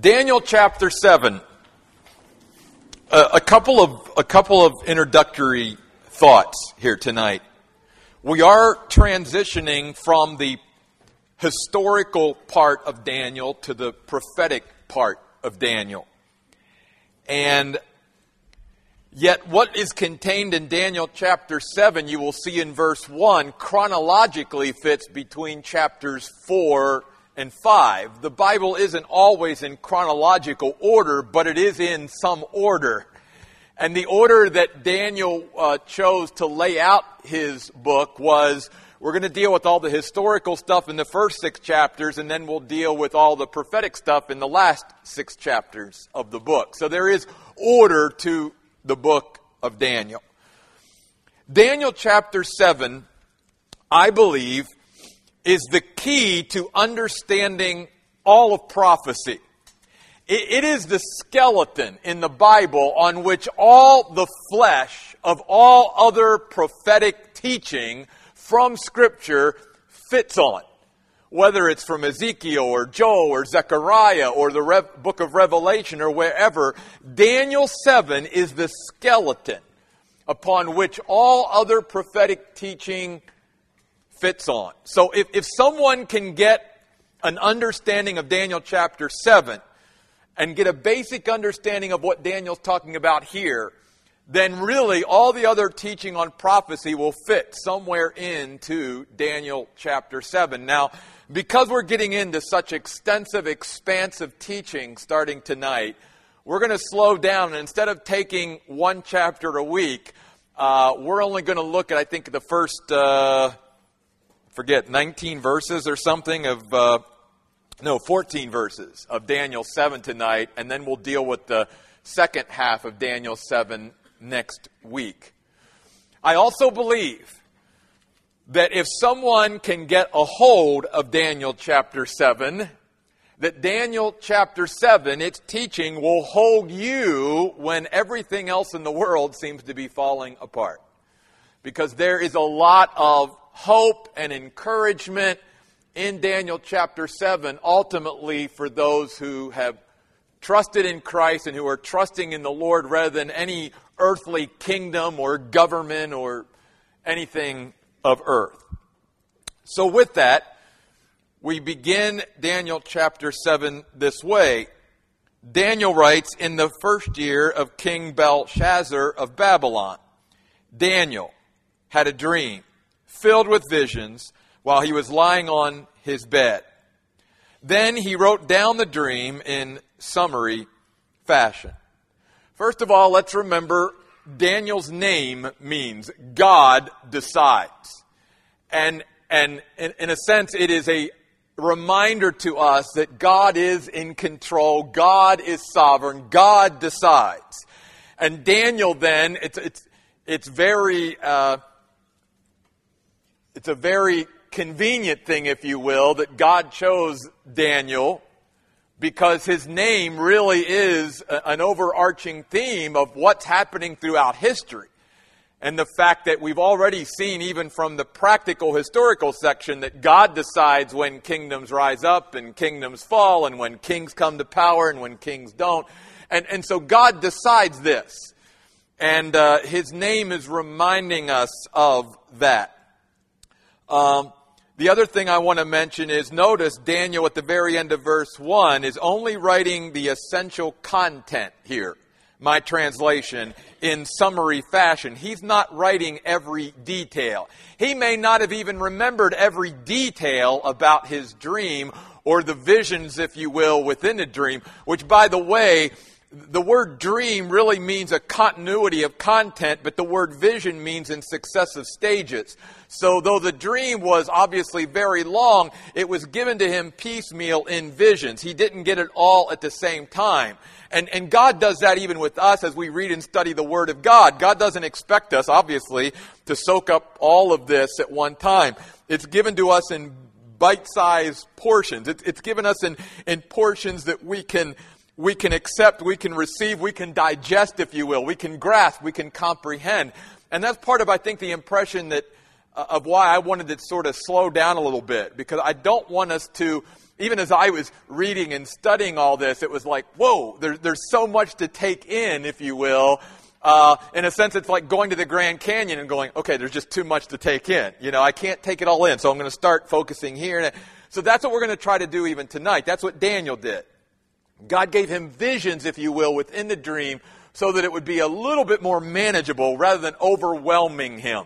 Daniel chapter 7. Uh, a couple of a couple of introductory thoughts here tonight. We are transitioning from the historical part of Daniel to the prophetic part of Daniel. And yet what is contained in Daniel chapter 7, you will see in verse 1, chronologically fits between chapters 4 and 5. The Bible isn't always in chronological order, but it is in some order. And the order that Daniel uh, chose to lay out his book was we're going to deal with all the historical stuff in the first six chapters, and then we'll deal with all the prophetic stuff in the last six chapters of the book. So there is order to the book of Daniel. Daniel chapter 7, I believe, is the key to understanding all of prophecy. it is the skeleton in the Bible on which all the flesh of all other prophetic teaching from Scripture fits on. Whether it's from Ezekiel or Joel or Zechariah or the book of Revelation or wherever, Daniel 7 is the skeleton upon which all other prophetic teaching fits on. So if, if someone can get an understanding of Daniel chapter 7 and get a basic understanding of what Daniel's talking about here, then really all the other teaching on prophecy will fit somewhere into Daniel chapter 7. Now, because we're getting into such extensive, expansive teaching starting tonight, we're going to slow down and instead of taking one chapter a week, uh, we're only going to look at, I think, the first uh, forget, 19 verses or something of, uh, no, 14 verses of Daniel 7 tonight, and then we'll deal with the second half of Daniel 7 next week. I also believe that if someone can get a hold of Daniel chapter 7, that Daniel chapter 7, its teaching will hold you when everything else in the world seems to be falling apart. Because there is a lot of hope and encouragement in Daniel chapter 7, ultimately for those who have trusted in Christ and who are trusting in the Lord rather than any earthly kingdom or government or anything of earth. So, with that, we begin Daniel chapter 7 this way. Daniel writes, In the first year of King Belshazzar of Babylon, Daniel had a dream filled with visions while he was lying on his bed. Then he wrote down the dream in summary fashion. First of all, let's remember Daniel's name means God decides. And, and in, in a sense, it is a reminder to us that God is in control, God is sovereign, God decides. And Daniel then, it's, it's, it's very, uh, it's a very convenient thing, if you will, that God chose Daniel because his name really is an overarching theme of what's happening throughout history. And the fact that we've already seen, even from the practical historical section, that God decides when kingdoms rise up and kingdoms fall, and when kings come to power and when kings don't. And, and so God decides this. And uh, his name is reminding us of that. Um, the other thing I want to mention is notice Daniel at the very end of verse 1 is only writing the essential content here, my translation, in summary fashion. He's not writing every detail. He may not have even remembered every detail about his dream or the visions, if you will, within the dream, which, by the way, the word dream really means a continuity of content, but the word vision means in successive stages. So, though the dream was obviously very long, it was given to him piecemeal in visions. He didn't get it all at the same time. And, and God does that even with us as we read and study the Word of God. God doesn't expect us, obviously, to soak up all of this at one time. It's given to us in bite sized portions, it's, it's given us in, in portions that we can we can accept, we can receive, we can digest, if you will. We can grasp, we can comprehend. And that's part of, I think, the impression that, uh, of why I wanted to sort of slow down a little bit, because I don't want us to, even as I was reading and studying all this, it was like, whoa, there, there's so much to take in, if you will. Uh, in a sense, it's like going to the Grand Canyon and going, okay, there's just too much to take in. You know, I can't take it all in, so I'm going to start focusing here. So that's what we're going to try to do even tonight. That's what Daniel did. God gave him visions, if you will, within the dream so that it would be a little bit more manageable rather than overwhelming him.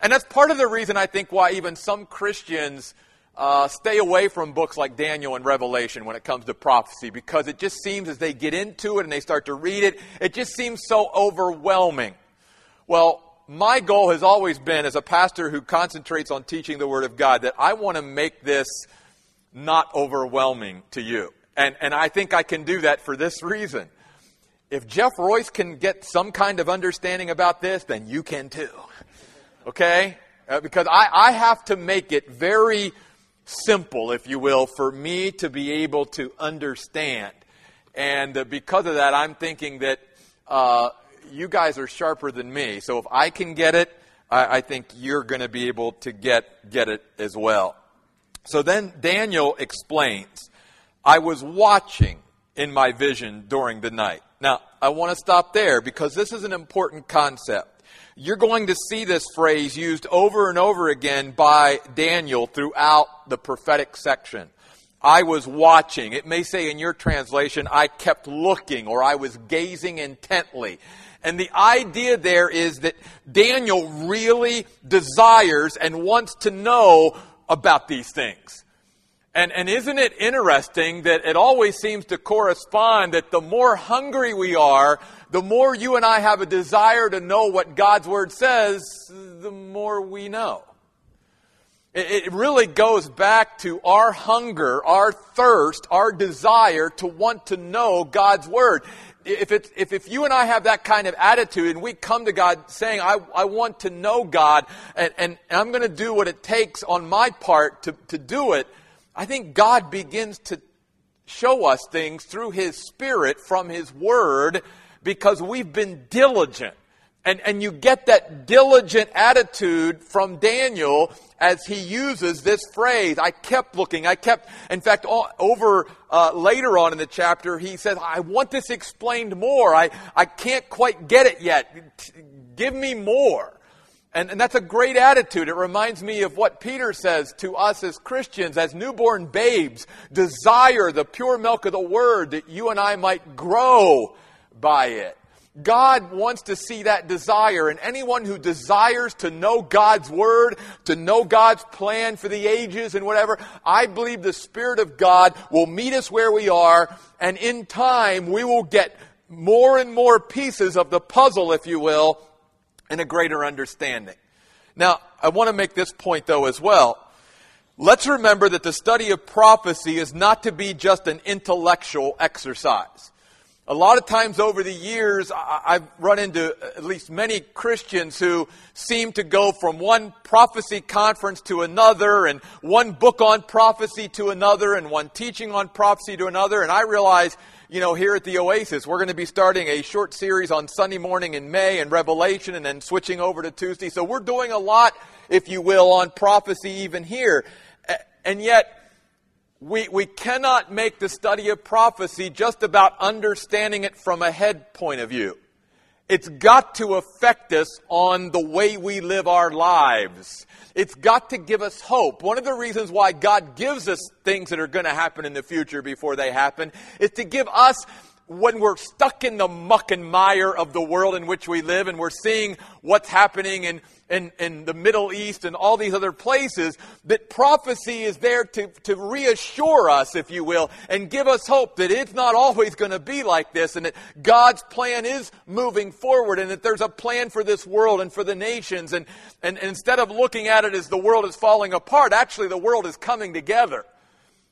And that's part of the reason I think why even some Christians uh, stay away from books like Daniel and Revelation when it comes to prophecy because it just seems as they get into it and they start to read it, it just seems so overwhelming. Well, my goal has always been, as a pastor who concentrates on teaching the Word of God, that I want to make this not overwhelming to you. And, and I think I can do that for this reason. If Jeff Royce can get some kind of understanding about this, then you can too. Okay? Uh, because I, I have to make it very simple, if you will, for me to be able to understand. And uh, because of that, I'm thinking that uh, you guys are sharper than me. So if I can get it, I, I think you're going to be able to get, get it as well. So then Daniel explains I was watching in my vision during the night. Now, I want to stop there because this is an important concept you're going to see this phrase used over and over again by Daniel throughout the prophetic section. I was watching. It may say in your translation, I kept looking or I was gazing intently. And the idea there is that Daniel really desires and wants to know about these things. And, and isn't it interesting that it always seems to correspond that the more hungry we are the more you and I have a desire to know what God's Word says, the more we know. It really goes back to our hunger, our thirst, our desire to want to know God's Word. If, it's, if, if you and I have that kind of attitude and we come to God saying, I, I want to know God and, and I'm going to do what it takes on my part to, to do it, I think God begins to show us things through His Spirit from His Word because we've been diligent. And, and you get that diligent attitude from Daniel as he uses this phrase. I kept looking. I kept, in fact, over uh, later on in the chapter, he says, I want this explained more. I, I can't quite get it yet. Give me more. And, and that's a great attitude. It reminds me of what Peter says to us as Christians, as newborn babes, desire the pure milk of the word that you and I might grow by it. God wants to see that desire, and anyone who desires to know God's Word, to know God's plan for the ages and whatever, I believe the Spirit of God will meet us where we are, and in time we will get more and more pieces of the puzzle, if you will, and a greater understanding. Now, I want to make this point, though, as well. Let's remember that the study of prophecy is not to be just an intellectual exercise. A lot of times over the years, I've run into at least many Christians who seem to go from one prophecy conference to another, and one book on prophecy to another, and one teaching on prophecy to another. And I realize, you know, here at the Oasis, we're going to be starting a short series on Sunday morning in May and Revelation, and then switching over to Tuesday. So we're doing a lot, if you will, on prophecy even here. And yet, we, we cannot make the study of prophecy just about understanding it from a head point of view. It's got to affect us on the way we live our lives. It's got to give us hope. One of the reasons why God gives us things that are going to happen in the future before they happen is to give us when we're stuck in the muck and mire of the world in which we live and we're seeing what's happening in, in, in the Middle East and all these other places, that prophecy is there to, to reassure us, if you will, and give us hope that it's not always going to be like this and that God's plan is moving forward and that there's a plan for this world and for the nations. And, and, and instead of looking at it as the world is falling apart, actually the world is coming together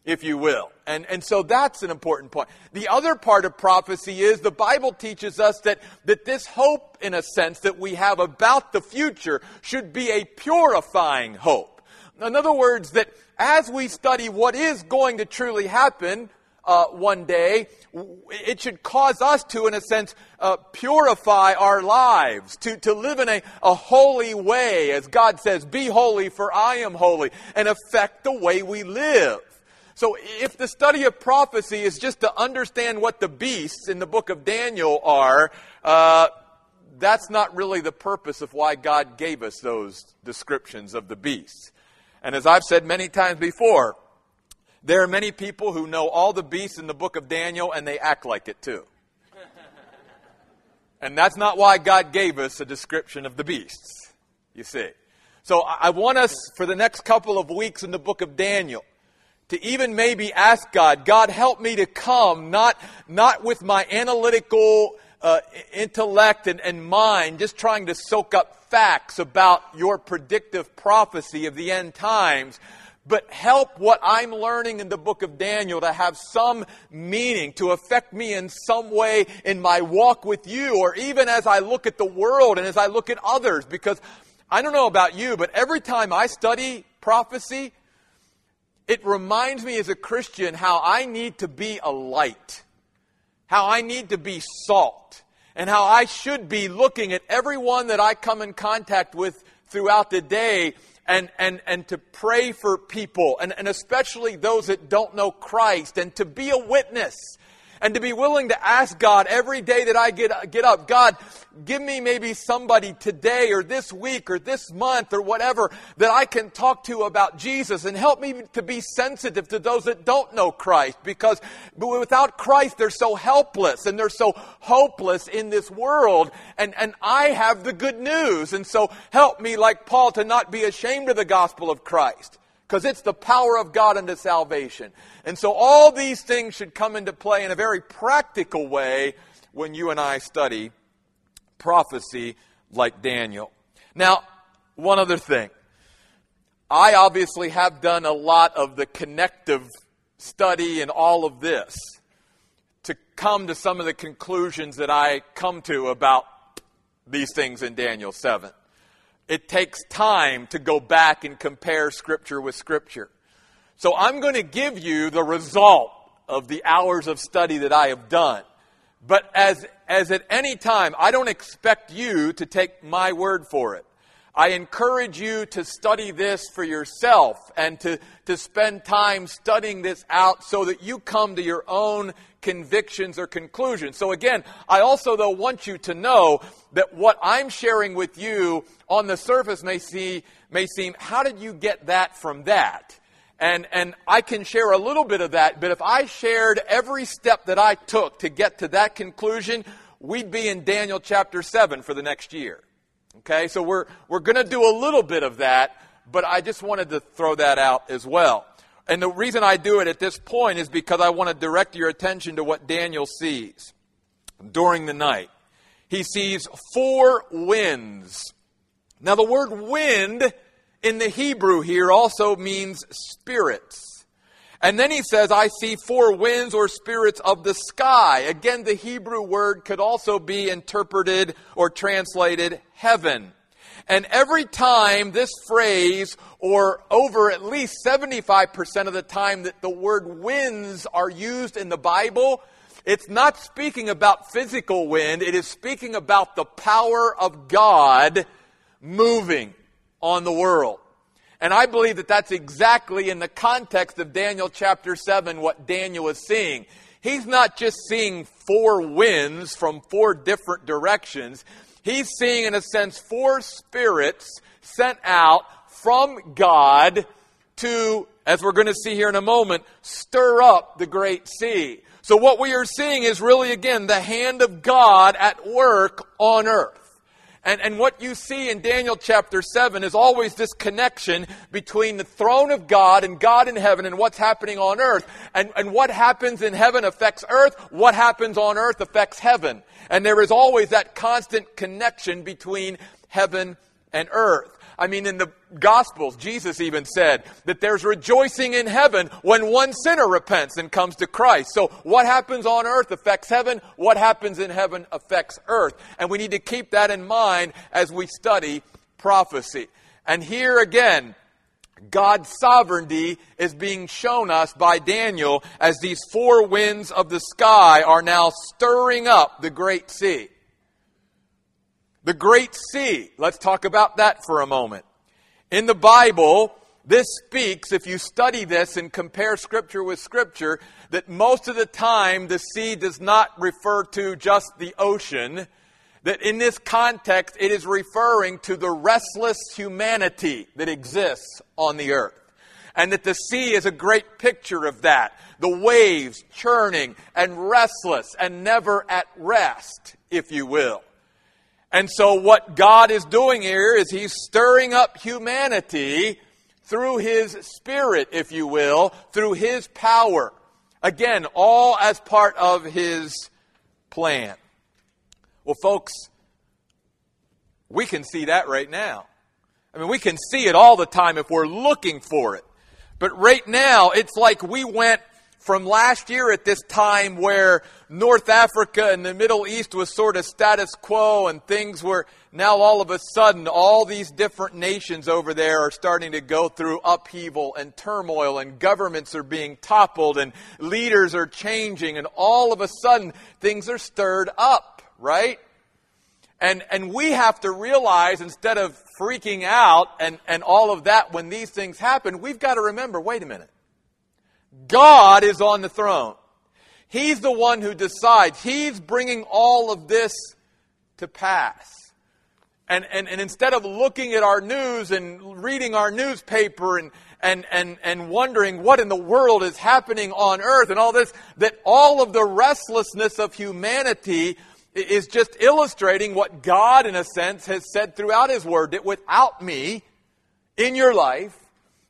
if you will. And, and so that's an important point. The other part of prophecy is the Bible teaches us that, that this hope, in a sense, that we have about the future should be a purifying hope. In other words, that as we study what is going to truly happen uh, one day, it should cause us to, in a sense, uh, purify our lives, to, to live in a, a holy way, as God says, be holy for I am holy, and affect the way we live. So if the study of prophecy is just to understand what the beasts in the book of Daniel are, uh, that's not really the purpose of why God gave us those descriptions of the beasts. And as I've said many times before, there are many people who know all the beasts in the book of Daniel and they act like it too. and that's not why God gave us a description of the beasts, you see. So I want us for the next couple of weeks in the book of Daniel to even maybe ask God, God, help me to come, not, not with my analytical uh, intellect and, and mind, just trying to soak up facts about your predictive prophecy of the end times, but help what I'm learning in the book of Daniel to have some meaning, to affect me in some way in my walk with you, or even as I look at the world and as I look at others. Because I don't know about you, but every time I study prophecy, it reminds me as a Christian how I need to be a light how I need to be salt, and how I should be looking at everyone that I come in contact with throughout the day and, and, and to pray for people, and, and especially those that don't know Christ, and to be a witness and to be willing to ask God every day that I get, get up, God, give me maybe somebody today or this week or this month or whatever that I can talk to about Jesus and help me to be sensitive to those that don't know Christ because without Christ they're so helpless and they're so hopeless in this world and, and I have the good news. And so help me like Paul to not be ashamed of the gospel of Christ because it's the power of God unto salvation. And so all these things should come into play in a very practical way when you and I study prophecy like Daniel. Now, one other thing. I obviously have done a lot of the connective study and all of this to come to some of the conclusions that I come to about these things in Daniel 7 it takes time to go back and compare Scripture with Scripture. So I'm going to give you the result of the hours of study that I have done. But as, as at any time, I don't expect you to take my word for it. I encourage you to study this for yourself and to, to spend time studying this out so that you come to your own convictions or conclusions. So again, I also though want you to know that what I'm sharing with you on the surface may see may seem how did you get that from that? And and I can share a little bit of that, but if I shared every step that I took to get to that conclusion, we'd be in Daniel chapter 7 for the next year. Okay, so we're, we're going to do a little bit of that, but I just wanted to throw that out as well. And the reason I do it at this point is because I want to direct your attention to what Daniel sees during the night. He sees four winds. Now, the word wind in the Hebrew here also means spirits. And then he says, I see four winds or spirits of the sky. Again, the Hebrew word could also be interpreted or translated heaven. And every time this phrase, or over at least 75% of the time that the word winds are used in the Bible, it's not speaking about physical wind, it is speaking about the power of God moving on the world. And I believe that that's exactly in the context of Daniel chapter 7 what Daniel is seeing. He's not just seeing four winds from four different directions. He's seeing, in a sense, four spirits sent out from God to, as we're going to see here in a moment, stir up the great sea. So what we are seeing is really, again, the hand of God at work on earth. And, and what you see in Daniel chapter 7 is always this connection between the throne of God and God in heaven and what's happening on earth. And, and what happens in heaven affects earth. What happens on earth affects heaven. And there is always that constant connection between heaven and earth. I mean, in the Gospels, Jesus even said that there's rejoicing in heaven when one sinner repents and comes to Christ. So, what happens on earth affects heaven. What happens in heaven affects earth. And we need to keep that in mind as we study prophecy. And here again, God's sovereignty is being shown us by Daniel as these four winds of the sky are now stirring up the great sea. The Great Sea. Let's talk about that for a moment. In the Bible, this speaks, if you study this and compare Scripture with Scripture, that most of the time the sea does not refer to just the ocean. That in this context, it is referring to the restless humanity that exists on the earth. And that the sea is a great picture of that. The waves churning and restless and never at rest, if you will. And so, what God is doing here is He's stirring up humanity through His Spirit, if you will, through His power. Again, all as part of His plan. Well, folks, we can see that right now. I mean, we can see it all the time if we're looking for it. But right now, it's like we went from last year at this time where North Africa and the Middle East was sort of status quo and things were now all of a sudden all these different nations over there are starting to go through upheaval and turmoil and governments are being toppled and leaders are changing and all of a sudden things are stirred up, right? And, and we have to realize instead of freaking out and, and all of that when these things happen, we've got to remember, wait a minute. God is on the throne. He's the one who decides. He's bringing all of this to pass. And, and, and instead of looking at our news and reading our newspaper and, and, and, and wondering what in the world is happening on earth and all this, that all of the restlessness of humanity is just illustrating what God, in a sense, has said throughout His Word that without me in your life,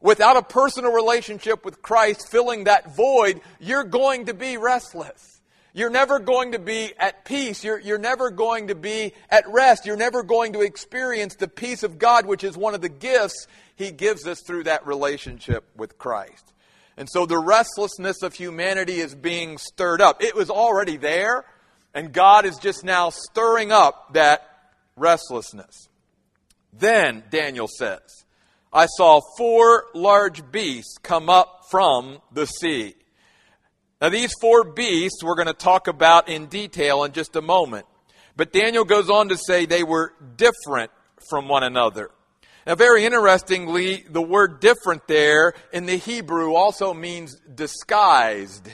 without a personal relationship with Christ filling that void, you're going to be restless. You're never going to be at peace. You're, you're never going to be at rest. You're never going to experience the peace of God, which is one of the gifts He gives us through that relationship with Christ. And so the restlessness of humanity is being stirred up. It was already there, and God is just now stirring up that restlessness. Then, Daniel says, I saw four large beasts come up from the sea. Now, these four beasts we're going to talk about in detail in just a moment. But Daniel goes on to say they were different from one another. Now, very interestingly, the word different there in the Hebrew also means disguised.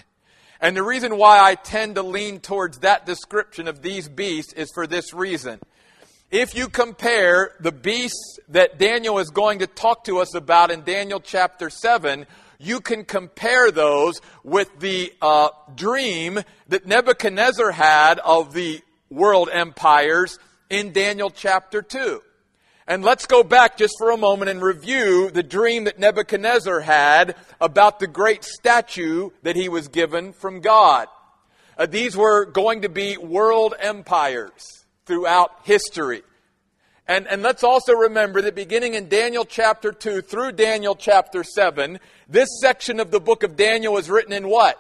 And the reason why I tend to lean towards that description of these beasts is for this reason. If you compare the beasts that Daniel is going to talk to us about in Daniel chapter 7, you can compare those with the uh, dream that Nebuchadnezzar had of the world empires in Daniel chapter 2. And let's go back just for a moment and review the dream that Nebuchadnezzar had about the great statue that he was given from God. Uh, these were going to be world empires throughout history. And, and let's also remember that beginning in Daniel chapter 2 through Daniel chapter 7, this section of the book of Daniel is written in what?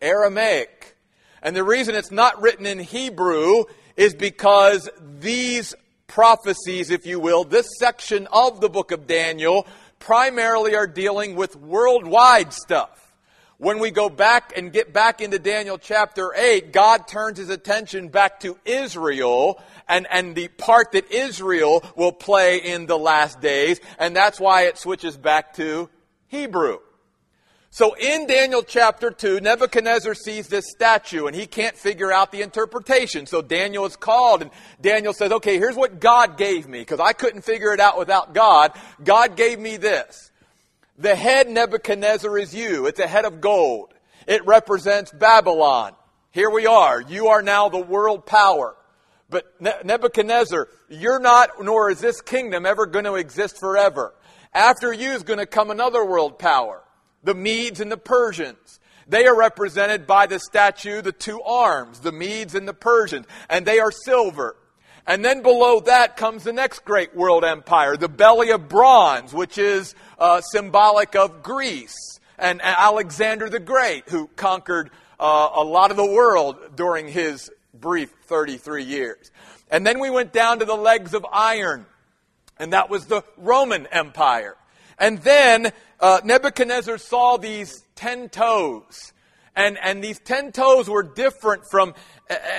Aramaic. And the reason it's not written in Hebrew is because these prophecies, if you will, this section of the book of Daniel, primarily are dealing with worldwide stuff. When we go back and get back into Daniel chapter 8, God turns his attention back to Israel and, and the part that Israel will play in the last days, and that's why it switches back to Hebrew. So in Daniel chapter 2, Nebuchadnezzar sees this statue and he can't figure out the interpretation. So Daniel is called and Daniel says, okay, here's what God gave me because I couldn't figure it out without God. God gave me this. The head Nebuchadnezzar is you. It's a head of gold. It represents Babylon. Here we are. You are now the world power. But Nebuchadnezzar, you're not, nor is this kingdom ever going to exist forever. After you is going to come another world power. The Medes and the Persians. They are represented by the statue, the two arms, the Medes and the Persians, and they are silver. And then below that comes the next great world empire, the belly of bronze, which is uh, symbolic of Greece and Alexander the Great, who conquered uh, a lot of the world during his brief 33 years. And then we went down to the legs of iron, and that was the Roman Empire. And then uh, Nebuchadnezzar saw these ten toes And, and these ten toes were different from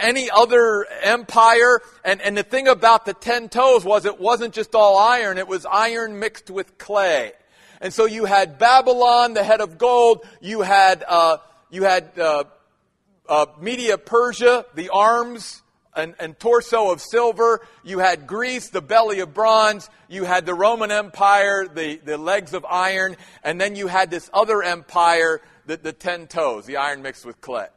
any other empire. And, and the thing about the ten toes was it wasn't just all iron, it was iron mixed with clay. And so you had Babylon, the head of gold. You had, uh, you had uh, uh, Media Persia, the arms and, torso of silver. You had Greece, the belly of bronze. You had the Roman Empire, the, the legs of iron. And then you had this other empire, the, the ten toes, the iron mixed with clay.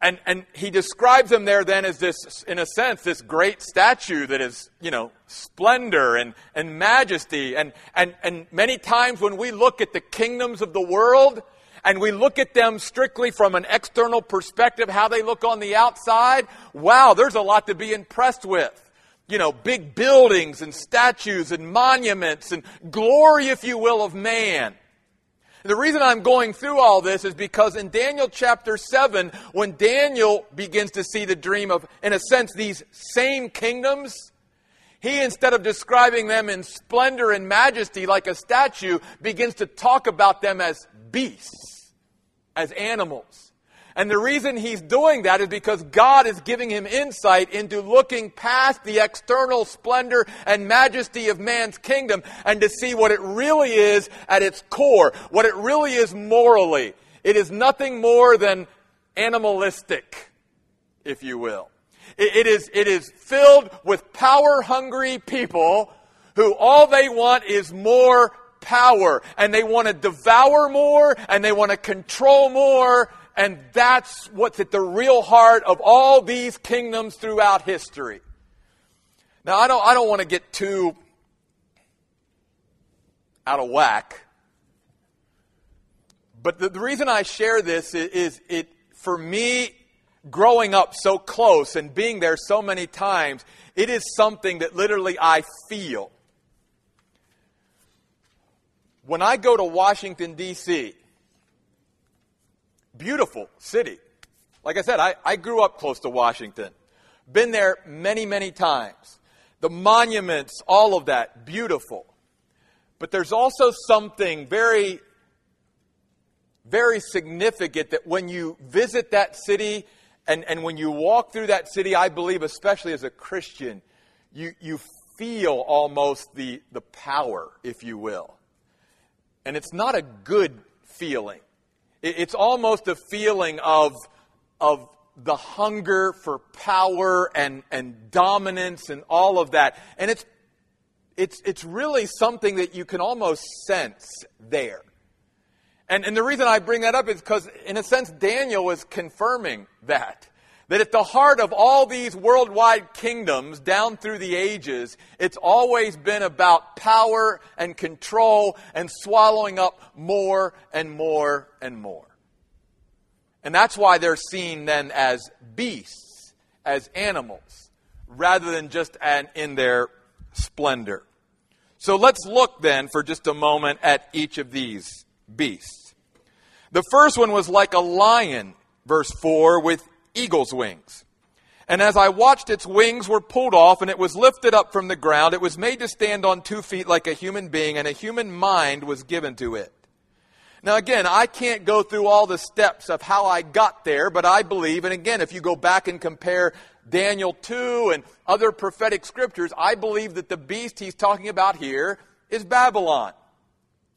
And, and he describes them there then as this, in a sense, this great statue that is, you know, splendor and, and majesty. And, and, and many times when we look at the kingdoms of the world and we look at them strictly from an external perspective, how they look on the outside, wow, there's a lot to be impressed with you know, big buildings and statues and monuments and glory, if you will, of man. The reason I'm going through all this is because in Daniel chapter 7, when Daniel begins to see the dream of, in a sense, these same kingdoms, he, instead of describing them in splendor and majesty like a statue, begins to talk about them as beasts, as animals. And the reason he's doing that is because God is giving him insight into looking past the external splendor and majesty of man's kingdom and to see what it really is at its core, what it really is morally. It is nothing more than animalistic, if you will. it, it is, it is filled with power hungry people who all they want is more power and they want to devour more and they want to control more and that's what's at the real heart of all these kingdoms throughout history. Now, I don't, I don't want to get too out of whack. But the, the reason I share this is, is it, for me, growing up so close and being there so many times, it is something that literally I feel. When I go to Washington, D.C., Beautiful city. Like I said, I, I grew up close to Washington. Been there many, many times. The monuments, all of that, beautiful. But there's also something very, very significant that when you visit that city and, and when you walk through that city, I believe, especially as a Christian, you, you feel almost the, the power, if you will. And it's not a good feeling. It's almost a feeling of, of the hunger for power and, and dominance and all of that. And it's, it's, it's really something that you can almost sense there. And, and the reason I bring that up is because, in a sense, Daniel is confirming that. That at the heart of all these worldwide kingdoms down through the ages, it's always been about power and control and swallowing up more and more and more. And that's why they're seen then as beasts, as animals, rather than just an, in their splendor. So let's look then for just a moment at each of these beasts. The first one was like a lion, verse 4, with eagle's wings. And as I watched, its wings were pulled off, and it was lifted up from the ground. It was made to stand on two feet like a human being, and a human mind was given to it. Now, again, I can't go through all the steps of how I got there, but I believe, and again, if you go back and compare Daniel 2 and other prophetic scriptures, I believe that the beast he's talking about here is Babylon.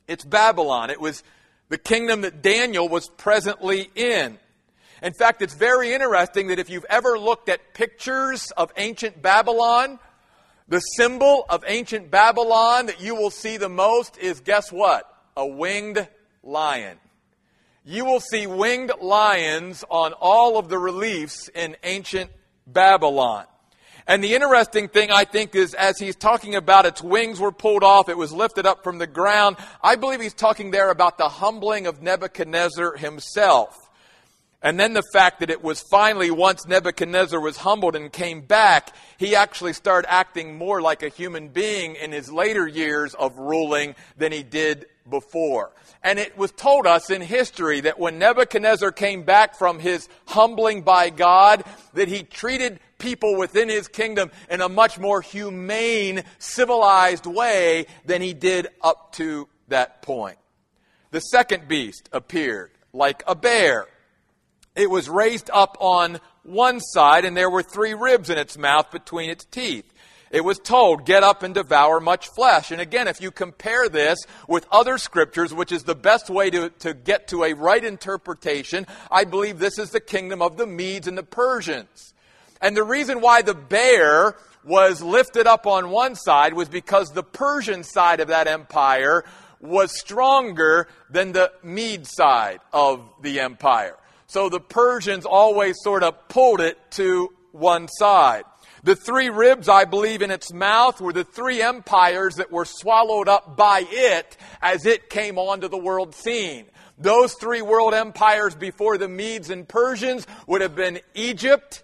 It's Babylon. It was the kingdom that Daniel was presently in. In fact, it's very interesting that if you've ever looked at pictures of ancient Babylon, the symbol of ancient Babylon that you will see the most is guess what? A winged lion. You will see winged lions on all of the reliefs in ancient Babylon. And the interesting thing, I think, is as he's talking about its wings were pulled off, it was lifted up from the ground. I believe he's talking there about the humbling of Nebuchadnezzar himself. And then the fact that it was finally, once Nebuchadnezzar was humbled and came back, he actually started acting more like a human being in his later years of ruling than he did before. And it was told us in history that when Nebuchadnezzar came back from his humbling by God, that he treated people within his kingdom in a much more humane, civilized way than he did up to that point. The second beast appeared like a bear It was raised up on one side, and there were three ribs in its mouth between its teeth. It was told, Get up and devour much flesh. And again, if you compare this with other scriptures, which is the best way to, to get to a right interpretation, I believe this is the kingdom of the Medes and the Persians. And the reason why the bear was lifted up on one side was because the Persian side of that empire was stronger than the Mede side of the empire. So the Persians always sort of pulled it to one side. The three ribs, I believe, in its mouth were the three empires that were swallowed up by it as it came onto the world scene. Those three world empires before the Medes and Persians would have been Egypt,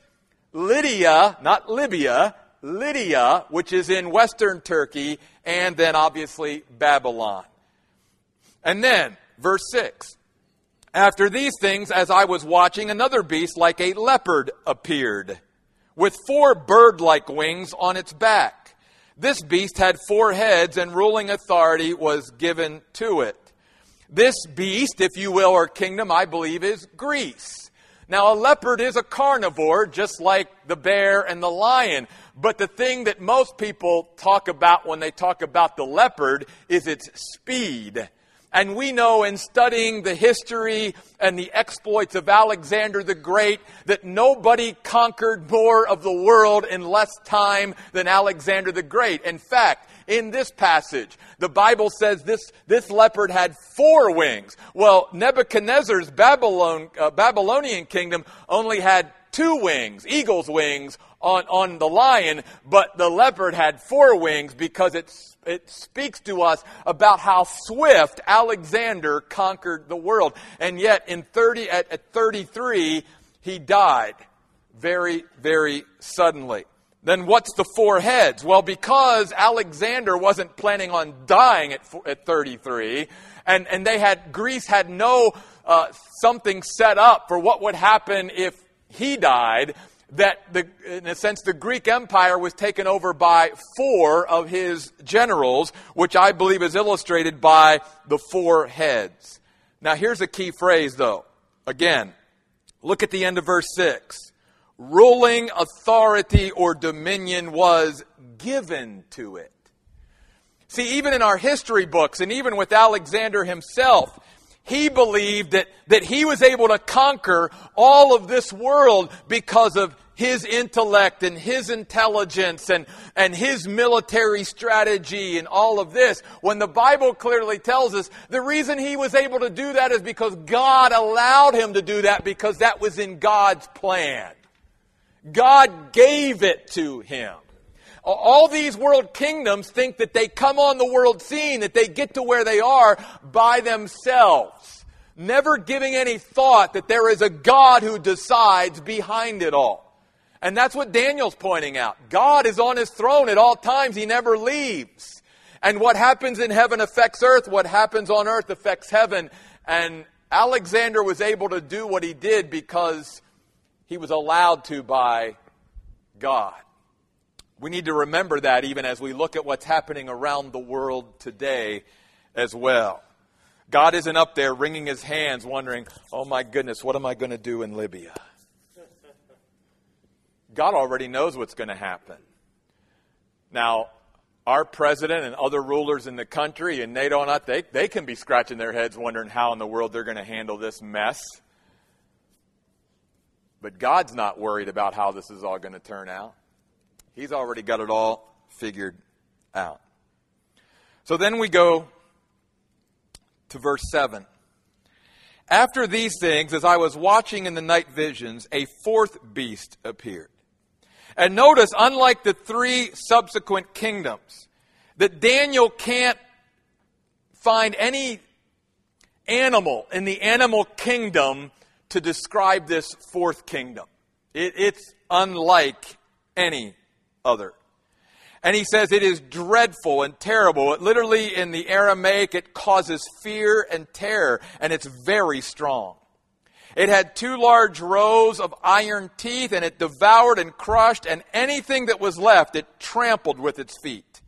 Lydia, not Libya, Lydia, which is in western Turkey, and then obviously Babylon. And then, verse 6. After these things, as I was watching, another beast like a leopard appeared, with four bird like wings on its back. This beast had four heads, and ruling authority was given to it. This beast, if you will, or kingdom, I believe, is Greece. Now, a leopard is a carnivore, just like the bear and the lion. But the thing that most people talk about when they talk about the leopard is its speed. And we know in studying the history and the exploits of Alexander the Great that nobody conquered more of the world in less time than Alexander the Great. In fact, in this passage, the Bible says this, this leopard had four wings. Well, Nebuchadnezzar's Babylon, uh, Babylonian kingdom only had two wings, eagle's wings, on, on the lion, but the leopard had four wings because it, it speaks to us about how swift Alexander conquered the world. And yet, in 30, at, at 33, he died very, very suddenly. Then what's the four heads? Well, because Alexander wasn't planning on dying at, at 33, and, and they had, Greece had no uh, something set up for what would happen if he died, that the, in a sense the Greek Empire was taken over by four of his generals, which I believe is illustrated by the four heads. Now here's a key phrase though. Again, look at the end of verse 6. Ruling authority or dominion was given to it. See, even in our history books, and even with Alexander himself, he believed that, that he was able to conquer all of this world because of his intellect and his intelligence and, and his military strategy and all of this, when the Bible clearly tells us the reason he was able to do that is because God allowed him to do that because that was in God's plan. God gave it to him. All these world kingdoms think that they come on the world scene, that they get to where they are by themselves, never giving any thought that there is a God who decides behind it all. And that's what Daniel's pointing out. God is on his throne at all times, he never leaves. And what happens in heaven affects earth, what happens on earth affects heaven. And Alexander was able to do what he did because he was allowed to by God. We need to remember that even as we look at what's happening around the world today as well. God isn't up there wringing his hands, wondering, oh my goodness, what am I going to do in Libya? God already knows what's going to happen. Now, our president and other rulers in the country and NATO and they, they can be scratching their heads wondering how in the world they're going to handle this mess. But God's not worried about how this is all going to turn out. He's already got it all figured out. So then we go to verse 7. After these things, as I was watching in the night visions, a fourth beast appeared. And notice, unlike the three subsequent kingdoms, that Daniel can't find any animal in the animal kingdom to describe this fourth kingdom. It, it's unlike any other. And he says it is dreadful and terrible. It literally, in the Aramaic, it causes fear and terror, and it's very strong. It had two large rows of iron teeth, and it devoured and crushed, and anything that was left, it trampled with its feet.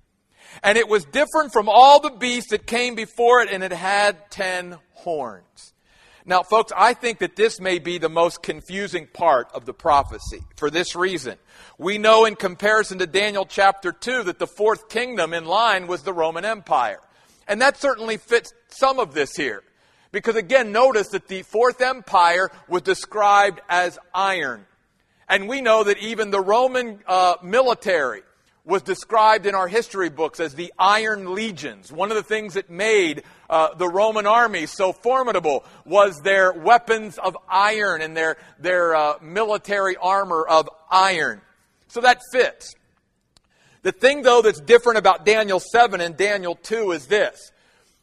And it was different from all the beasts that came before it, and it had ten horns. Now, folks, I think that this may be the most confusing part of the prophecy for this reason. We know in comparison to Daniel chapter 2 that the fourth kingdom in line was the Roman Empire. And that certainly fits some of this here. Because again, notice that the fourth empire was described as iron. And we know that even the Roman uh, military was described in our history books as the Iron Legions. One of the things that made uh, the Roman army so formidable was their weapons of iron and their, their uh, military armor of iron. So that fits. The thing, though, that's different about Daniel 7 and Daniel 2 is this.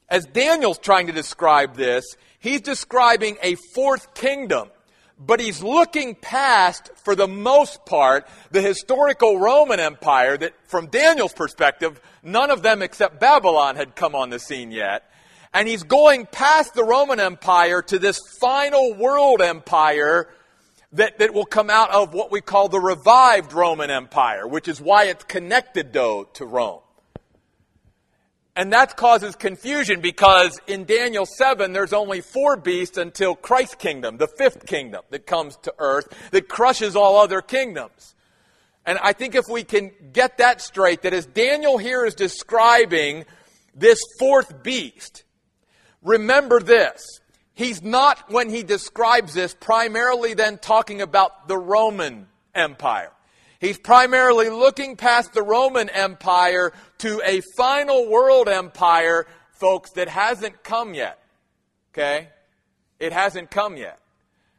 As Daniel's trying to describe this, he's describing a fourth kingdom but he's looking past, for the most part, the historical Roman Empire that, from Daniel's perspective, none of them except Babylon had come on the scene yet. And he's going past the Roman Empire to this final world empire that, that will come out of what we call the revived Roman Empire, which is why it's connected, though, to Rome. And that causes confusion because in Daniel 7, there's only four beasts until Christ's kingdom, the fifth kingdom that comes to earth, that crushes all other kingdoms. And I think if we can get that straight, that as Daniel here is describing this fourth beast, remember this. He's not, when he describes this, primarily then talking about the Roman Empire. He's primarily looking past the Roman Empire to a final world empire, folks, that hasn't come yet. Okay? It hasn't come yet.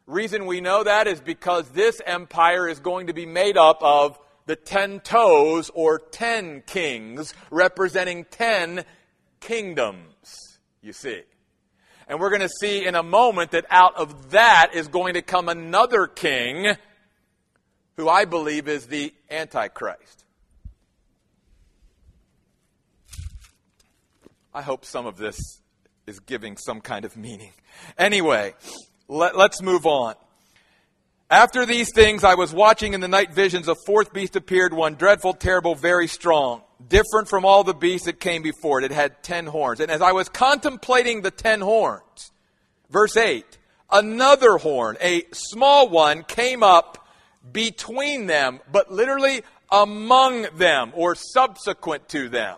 Reason we know that is because this empire is going to be made up of the ten toes or ten kings representing ten kingdoms, you see. And we're going to see in a moment that out of that is going to come another king who I believe is the Antichrist. I hope some of this is giving some kind of meaning. Anyway, let, us move on. After these things, I was watching in the night visions, a fourth beast appeared, one dreadful, terrible, very strong, different from all the beasts that came before it. It had ten horns. And as I was contemplating the ten horns, verse 8, another horn, a small one, came up between them, but literally among them or subsequent to them.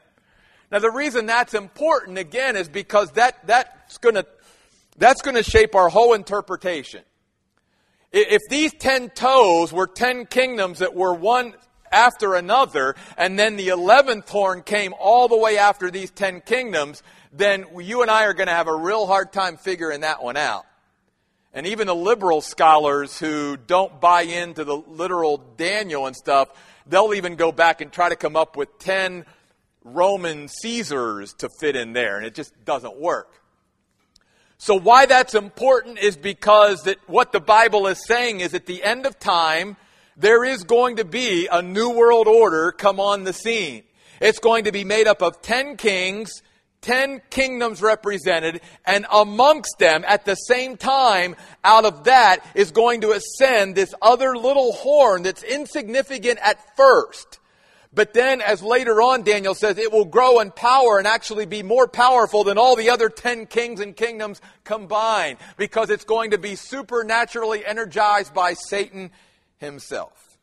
Now, the reason that's important, again, is because that, that's going to that's going to shape our whole interpretation. If these ten toes were ten kingdoms that were one after another, and then the eleventh horn came all the way after these ten kingdoms, then you and I are going to have a real hard time figuring that one out. And even the liberal scholars who don't buy into the literal Daniel and stuff, they'll even go back and try to come up with 10 Roman Caesars to fit in there, and it just doesn't work. So why that's important is because that what the Bible is saying is at the end of time, there is going to be a new world order come on the scene. It's going to be made up of 10 kings, ten kingdoms represented, and amongst them, at the same time, out of that is going to ascend this other little horn that's insignificant at first. But then, as later on Daniel says, it will grow in power and actually be more powerful than all the other ten kings and kingdoms combined, because it's going to be supernaturally energized by Satan himself.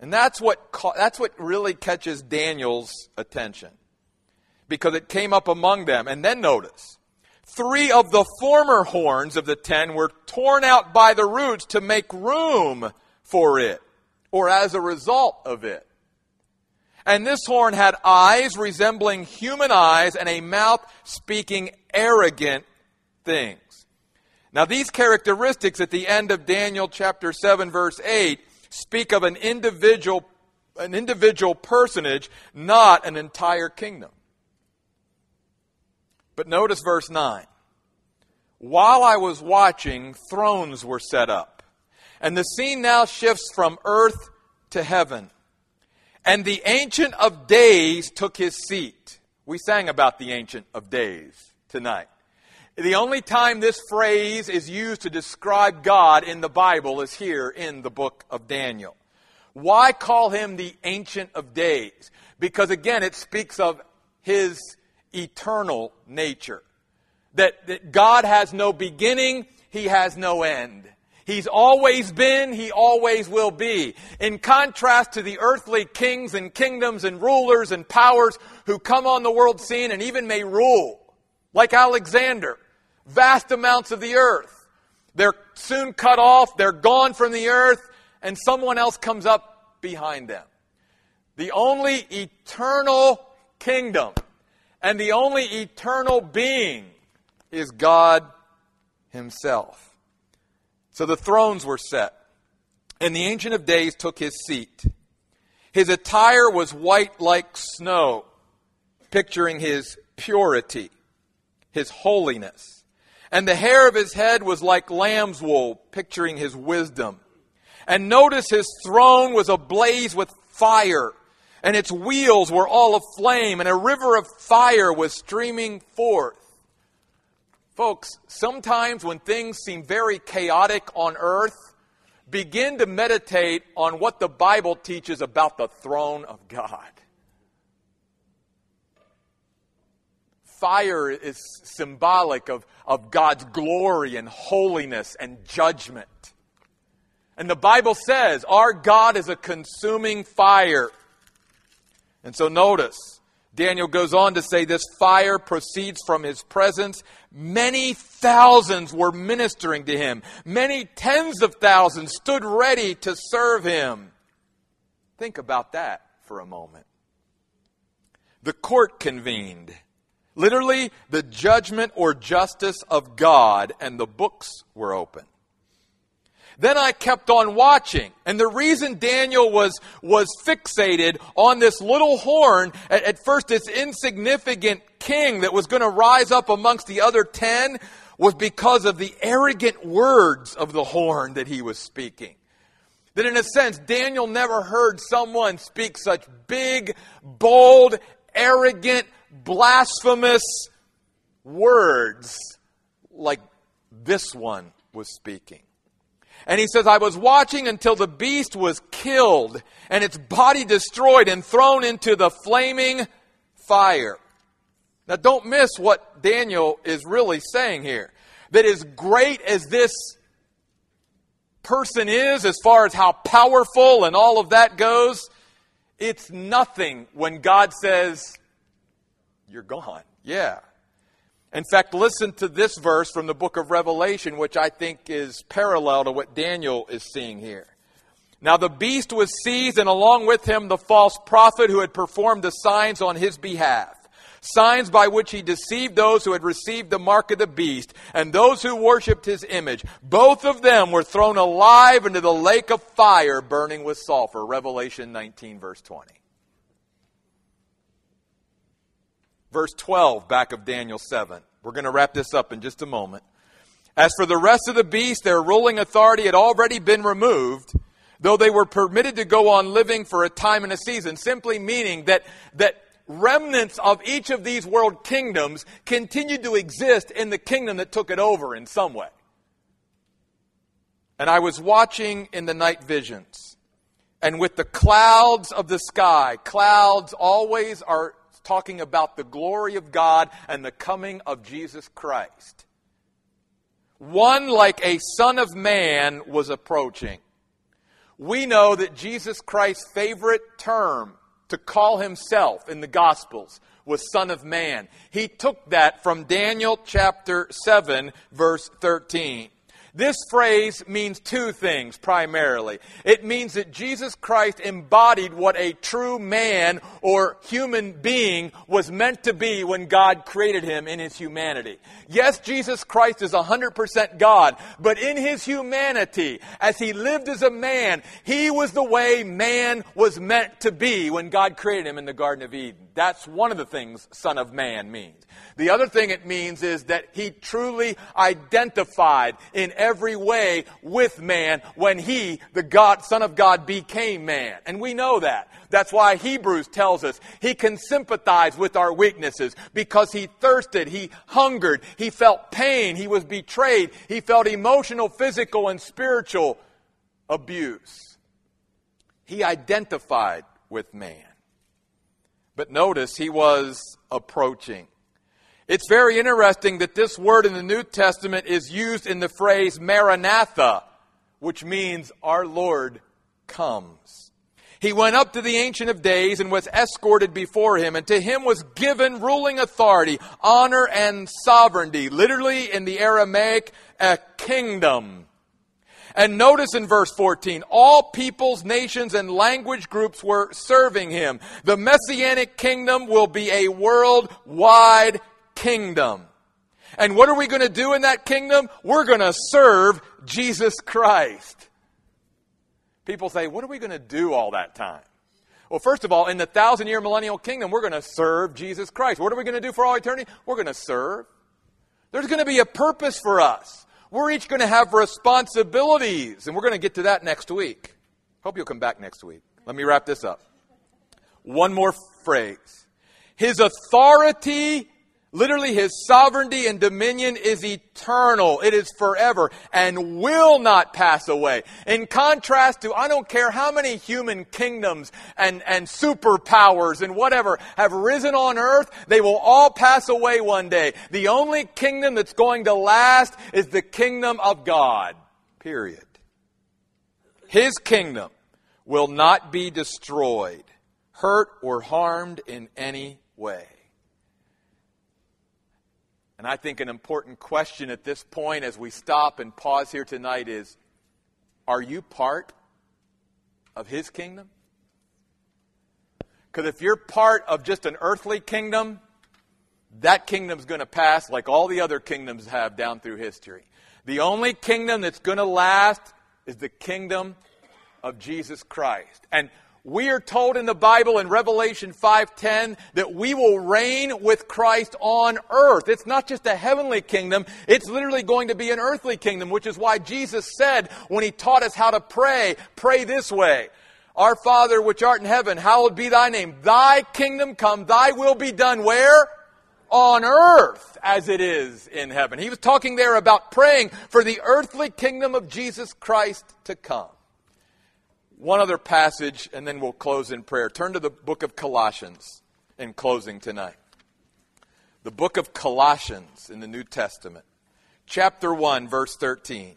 And that's what, that's what really catches Daniel's attention because it came up among them. And then notice, three of the former horns of the ten were torn out by the roots to make room for it, or as a result of it. And this horn had eyes resembling human eyes and a mouth speaking arrogant things. Now, these characteristics at the end of Daniel chapter 7, verse 8, speak of an individual, an individual personage, not an entire kingdom. But notice verse 9. While I was watching, thrones were set up. And the scene now shifts from earth to heaven. And the Ancient of Days took his seat. We sang about the Ancient of Days tonight. The only time this phrase is used to describe God in the Bible is here in the book of Daniel. Why call him the Ancient of Days? Because again, it speaks of his eternal nature. That, that God has no beginning, he has no end. He's always been, he always will be. In contrast to the earthly kings and kingdoms and rulers and powers who come on the world scene and even may rule, like Alexander, vast amounts of the earth. They're soon cut off, they're gone from the earth, and someone else comes up behind them. The only eternal kingdom and the only eternal being is God Himself. So the thrones were set, and the Ancient of Days took his seat. His attire was white like snow, picturing his purity, his holiness. And the hair of his head was like lamb's wool, picturing his wisdom. And notice his throne was ablaze with fire, and its wheels were all aflame, and a river of fire was streaming forth. Folks, sometimes when things seem very chaotic on earth, begin to meditate on what the Bible teaches about the throne of God. Fire is symbolic of, of God's glory and holiness and judgment. And the Bible says our God is a consuming fire. And so notice, Daniel goes on to say this fire proceeds from his presence. Many thousands were ministering to him. Many tens of thousands stood ready to serve him. Think about that for a moment. The court convened. Literally, the judgment or justice of God, and the books were open. Then I kept on watching. And the reason Daniel was, was fixated on this little horn, at, at first this insignificant king that was going to rise up amongst the other ten, was because of the arrogant words of the horn that he was speaking. That in a sense, Daniel never heard someone speak such big, bold, arrogant, blasphemous words like this one was speaking. And he says, I was watching until the beast was killed and its body destroyed and thrown into the flaming fire. Now, don't miss what Daniel is really saying here. That as great as this person is, as far as how powerful and all of that goes, it's nothing when God says, You're gone. Yeah. In fact, listen to this verse from the book of Revelation, which I think is parallel to what Daniel is seeing here. Now the beast was seized, and along with him the false prophet who had performed the signs on his behalf. Signs by which he deceived those who had received the mark of the beast and those who worshipped his image. Both of them were thrown alive into the lake of fire burning with sulfur. Revelation 19, verse 20. Verse 12 back of Daniel 7. We're going to wrap this up in just a moment. As for the rest of the beasts, their ruling authority had already been removed, though they were permitted to go on living for a time and a season, simply meaning that, that remnants of each of these world kingdoms continued to exist in the kingdom that took it over in some way. And I was watching in the night visions, and with the clouds of the sky, clouds always are talking about the glory of God and the coming of Jesus Christ. One like a son of man was approaching. We know that Jesus Christ's favorite term to call himself in the Gospels was Son of Man. He took that from Daniel chapter 7, verse 13. This phrase means two things primarily. It means that Jesus Christ embodied what a true man or human being was meant to be when God created him in his humanity. Yes, Jesus Christ is 100% God, but in his humanity, as he lived as a man, he was the way man was meant to be when God created him in the Garden of Eden. That's one of the things Son of Man means. The other thing it means is that he truly identified in every way with man when he, the God, Son of God, became man. And we know that. That's why Hebrews tells us he can sympathize with our weaknesses because he thirsted, he hungered, he felt pain, he was betrayed, he felt emotional, physical, and spiritual abuse. He identified with man. But notice he was approaching. It's very interesting that this word in the New Testament is used in the phrase Maranatha, which means our Lord comes. He went up to the Ancient of Days and was escorted before him, and to him was given ruling authority, honor, and sovereignty. Literally, in the Aramaic, a kingdom. And notice in verse 14, all peoples, nations, and language groups were serving him. The messianic kingdom will be a worldwide kingdom. And what are we going to do in that kingdom? We're going to serve Jesus Christ. People say, what are we going to do all that time? Well, first of all, in the thousand year millennial kingdom, we're going to serve Jesus Christ. What are we going to do for all eternity? We're going to serve. There's going to be a purpose for us. We're each going to have responsibilities, and we're going to get to that next week. Hope you'll come back next week. Let me wrap this up. One more phrase. His authority Literally, his sovereignty and dominion is eternal. It is forever and will not pass away. In contrast to, I don't care how many human kingdoms and, and superpowers and whatever have risen on earth, they will all pass away one day. The only kingdom that's going to last is the kingdom of God. Period. His kingdom will not be destroyed, hurt, or harmed in any way. And I think an important question at this point as we stop and pause here tonight is Are you part of His kingdom? Because if you're part of just an earthly kingdom, that kingdom's going to pass like all the other kingdoms have down through history. The only kingdom that's going to last is the kingdom of Jesus Christ. And we are told in the Bible in Revelation 5:10 that we will reign with Christ on earth. It's not just a heavenly kingdom, it's literally going to be an earthly kingdom, which is why Jesus said when he taught us how to pray, pray this way. Our Father which art in heaven, hallowed be thy name. Thy kingdom come, thy will be done where? On earth as it is in heaven. He was talking there about praying for the earthly kingdom of Jesus Christ to come. One other passage, and then we'll close in prayer. Turn to the book of Colossians in closing tonight. The book of Colossians in the New Testament, chapter 1, verse 13.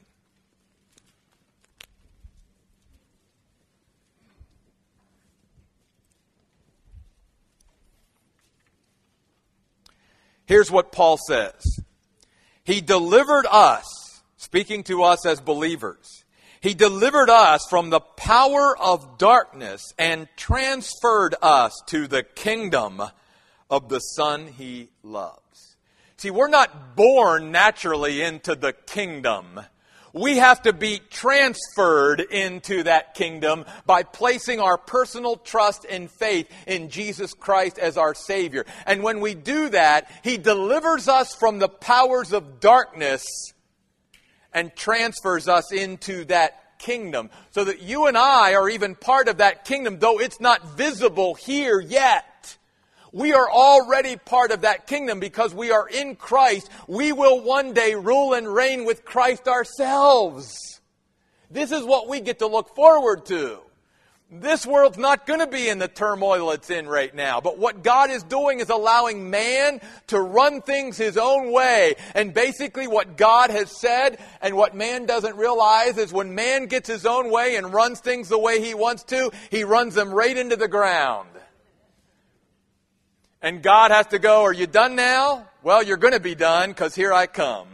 Here's what Paul says He delivered us, speaking to us as believers he delivered us from the power of darkness and transferred us to the kingdom of the Son he loves. See, we're not born naturally into the kingdom. We have to be transferred into that kingdom by placing our personal trust and faith in Jesus Christ as our Savior. And when we do that, He delivers us from the powers of darkness and transfers us into that kingdom. So that you and I are even part of that kingdom, though it's not visible here yet. We are already part of that kingdom because we are in Christ. We will one day rule and reign with Christ ourselves. This is what we get to look forward to. This world's not going to be in the turmoil it's in right now. But what God is doing is allowing man to run things his own way. And basically what God has said and what man doesn't realize is when man gets his own way and runs things the way he wants to, he runs them right into the ground. And God has to go, are you done now? Well, you're going to be done because here I come.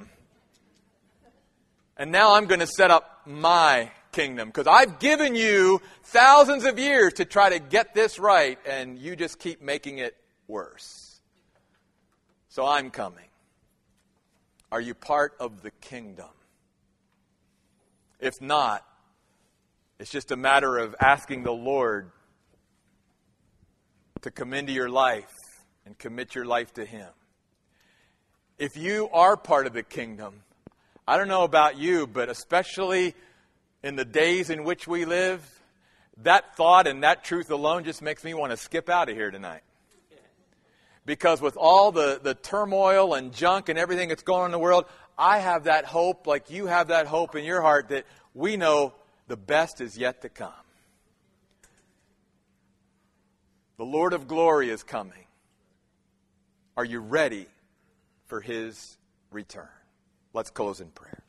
And now I'm going to set up my kingdom because I've given you thousands of years to try to get this right, and you just keep making it worse. So I'm coming. Are you part of the kingdom? If not, it's just a matter of asking the Lord to come into your life and commit your life to Him. If you are part of the kingdom, I don't know about you, but especially in the days in which we live, that thought and that truth alone just makes me want to skip out of here tonight. Because with all the, the turmoil and junk and everything that's going on in the world, I have that hope, like you have that hope in your heart, that we know the best is yet to come. The Lord of glory is coming. Are you ready for his return. Let's close in prayer.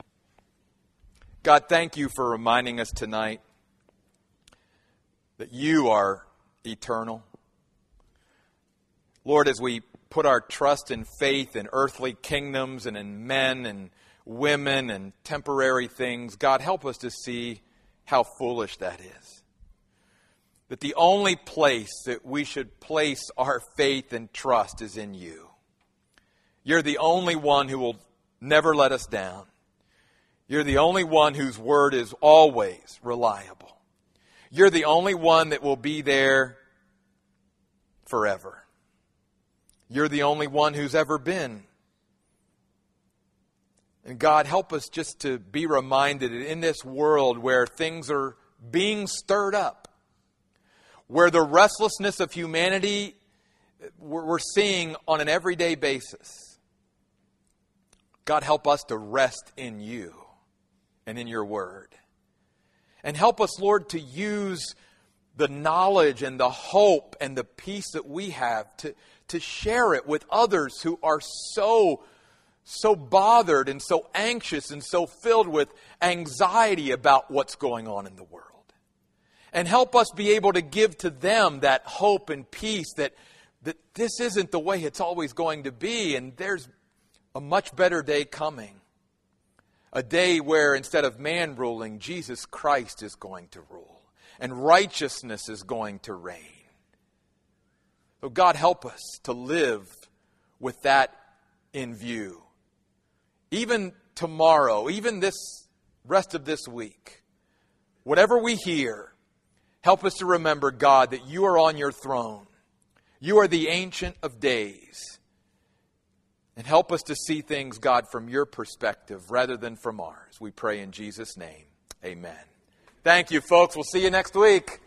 God, thank you for reminding us tonight that you are eternal. Lord, as we put our trust and faith in earthly kingdoms and in men and women and temporary things, God, help us to see how foolish that is. That the only place that we should place our faith and trust is in you. You're the only one who will never let us down. You're the only one whose word is always reliable. You're the only one that will be there forever. You're the only one who's ever been. And God, help us just to be reminded that in this world where things are being stirred up, where the restlessness of humanity we're seeing on an everyday basis, God, help us to rest in you and in your word. And help us, Lord, to use the knowledge and the hope and the peace that we have to, to share it with others who are so, so bothered and so anxious and so filled with anxiety about what's going on in the world. And help us be able to give to them that hope and peace that, that this isn't the way it's always going to be, and there's a much better day coming. A day where instead of man ruling, Jesus Christ is going to rule and righteousness is going to reign. So, God, help us to live with that in view. Even tomorrow, even this rest of this week, whatever we hear, help us to remember, God, that you are on your throne. You are the Ancient of Days. And help us to see things, God, from your perspective rather than from ours. We pray in Jesus' name. Amen. Thank you, folks. We'll see you next week.